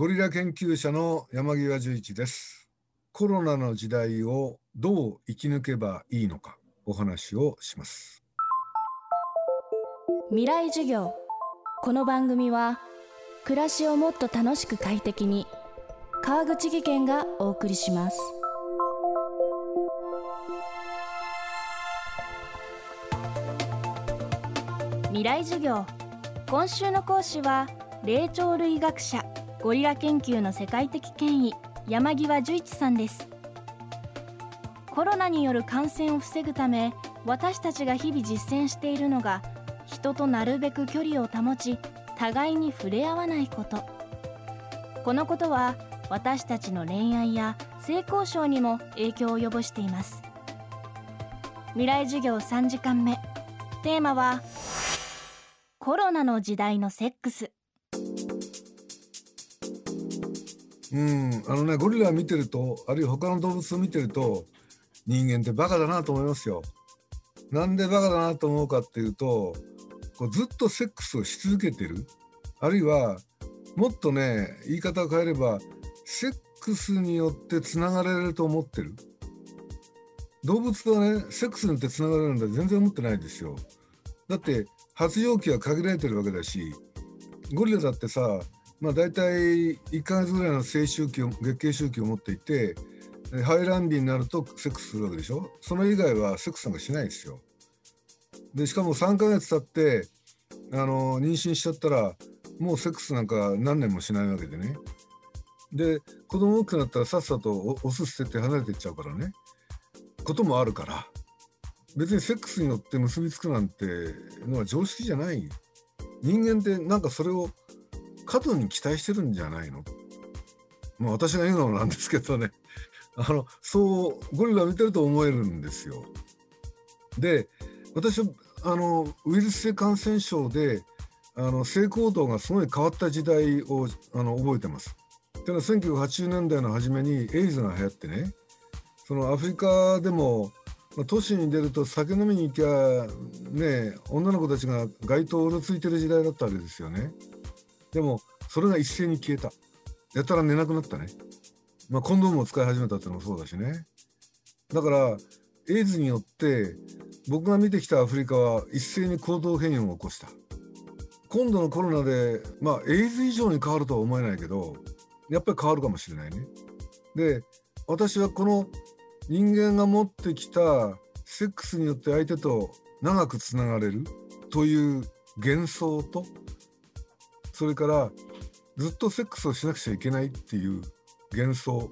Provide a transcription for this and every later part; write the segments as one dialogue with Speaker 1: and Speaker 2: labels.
Speaker 1: ゴリラ研究者の山際十一です。コロナの時代をどう生き抜けばいいのかお話をします。
Speaker 2: 未来授業。この番組は暮らしをもっと楽しく快適に。川口義賢がお送りします。未来授業。今週の講師は霊長類学者ゴリラ研究の世界的権威山際十一さんです。コロナによる感染を防ぐため私たちが日々実践しているのが人となるべく距離を保ち互いに触れ合わないこと。このことは私たちの恋愛や性交渉にも影響を及ぼしています。未来授業3時間目。テーマはコロナの時代のセックス。
Speaker 1: うん。あのねゴリラ見てるとあるいは他の動物を見てると人間ってバカだなと思いますよ。なんでバカだなと思うかっていうとこうずっとセックスをし続けてる。あるいはもっとね言い方を変えればセックスによってつながれると思ってる。動物はねセックスによってつながれるんだ全然思ってないですよ。だって発情期は限られてるわけだしゴリラだってさまあ大体1ヶ月ぐらいの性周期を月経周期を持っていて排卵日になるとセックスするわけでしょ？その以外はセックスなんかしないですよ。でしかも3ヶ月経ってあの妊娠しちゃったらもうセックスなんか何年もしないわけでね。で子供大きくなったらさっさとオス捨てて離れていっちゃうからね。こともあるから。別にセックスによって結びつくなんてのは常識じゃない。人間ってなんかそれを過度に期待してるんじゃないの？まあ私が言うのなんですけどね あのそうゴリラ見てると思えるんですよ。で私はあのウイルス性感染症であの性行動がすごい変わった時代をあの覚えてます。っていうのは1980年代の初めにエイズが流行ってねそのアフリカでも都市に出ると酒飲みに行きゃね女の子たちが街灯をうろついてる時代だったわけですよね。でもそれが一斉に消えた。やたら寝なくなったね。まあコンドームを使い始めたっていうのもそうだしね。だからエイズによって僕が見てきたアフリカは一斉に行動変容を起こした。今度のコロナでまあエイズ以上に変わるとは思えないけどやっぱり変わるかもしれないね。で私はこの人間が持ってきたセックスによって相手と長くつながれるという幻想とそれからずっとセックスをしなくちゃいけないっていう幻想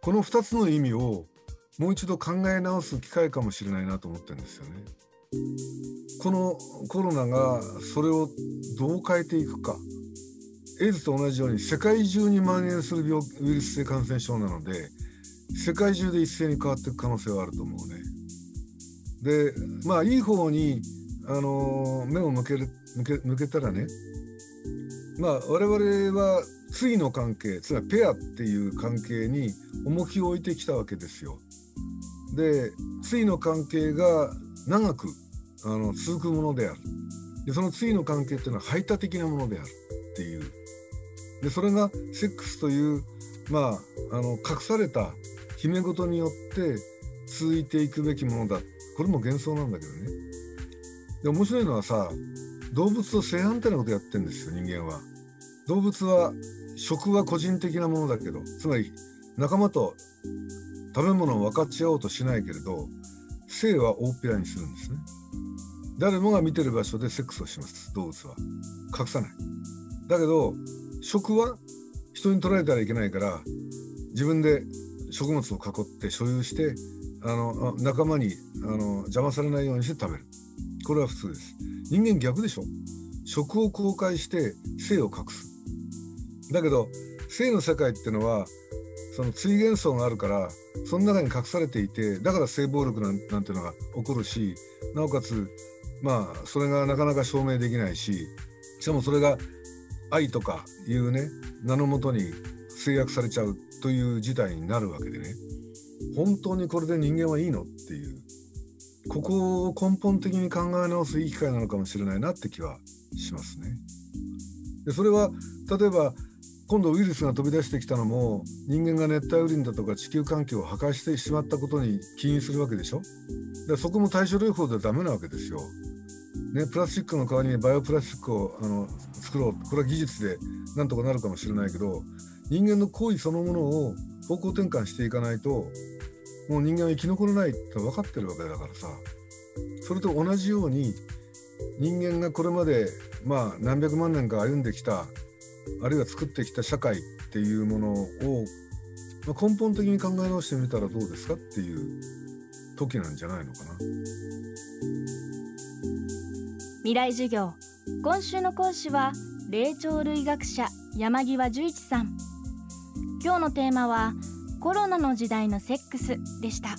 Speaker 1: この2つの意味をもう一度考え直す機会かもしれないなと思ってるんですよね。このコロナがそれをどう変えていくかエイズと同じように世界中に蔓延する病ウイルス性感染症なので世界中で一斉に変わっていく可能性はあると思うね。でまあいい方に、あの目を向ける向け向けたらねまあ我々は対の関係つまりペアっていう関係に重きを置いてきたわけですよ。で対の関係が長くあの続くものである。でその対の関係っていうのは排他的なものであるっていう。でそれがセックスというまああの隠された秘め事によって続いていくべきものだ。これも幻想なんだけどね。で面白いのはさ動物と正反対なことやってんですよ人間は。動物は食は個人的なものだけどつまり仲間と食べ物を分かち合おうとしないけれど性は大っぴらにするんですね。誰もが見てる場所でセックスをします動物は。隠さない。だけど食は人に取られたらいけないから自分で食物を囲って所有してあの仲間にあの邪魔されないようにして食べる。これは普通です。人間逆でしょ？食を公開して性を隠す。だけど性の世界っていうのはその追幻想があるからその中に隠されていてだから性暴力なんなんていうのが起こるしなおかつまあそれがなかなか証明できないししかもそれが愛とかいうね名のもとに制約されちゃうという事態になるわけでね。本当にこれで人間はいいの？っていう。ここを根本的に考え直すいい機会なのかもしれないなって気はしますね。でそれは例えば今度ウイルスが飛び出してきたのも人間が熱帯雨林だとか地球環境を破壊してしまったことに起因するわけでしょ？でそこも対処療法ではダメなわけですよ。ね、プラスチックの代わりにバイオプラスチックをあの作ろうこれは技術でなんとかなるかもしれないけど人間の行為そのものを方向転換していかないともう人間は生き残れないって分かってるわけだからさ。それと同じように人間がこれまでまあ何百万年か歩んできたあるいは作ってきた社会っていうものを、まあ、根本的に考え直してみたらどうですかっていう時なんじゃないのかな。
Speaker 2: 未来授業。今週の講師は霊長類学者山際十一さん。今日のテーマはコロナの時代のセックスでした。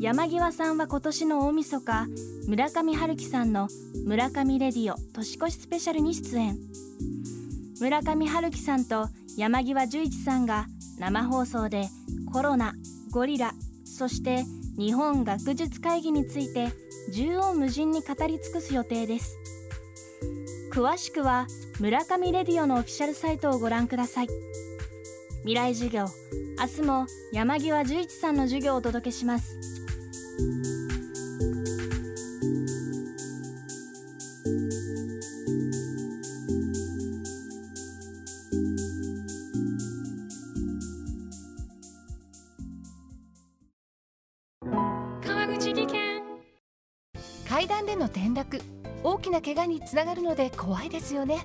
Speaker 2: 山際さんは今年の大晦日村上春樹さんの村上レディオ年越しスペシャルに出演。村上春樹さんと山際十一さんが生放送でコロナゴリラそして日本学術会議について縦横無尽に語り尽くす予定です。詳しくは村上レディオのオフィシャルサイトをご覧ください。未来授業。明日も山際十一さんの授業をお届けします。
Speaker 3: 川口技研。階段での転落。大きな怪我につながるので怖いですよね。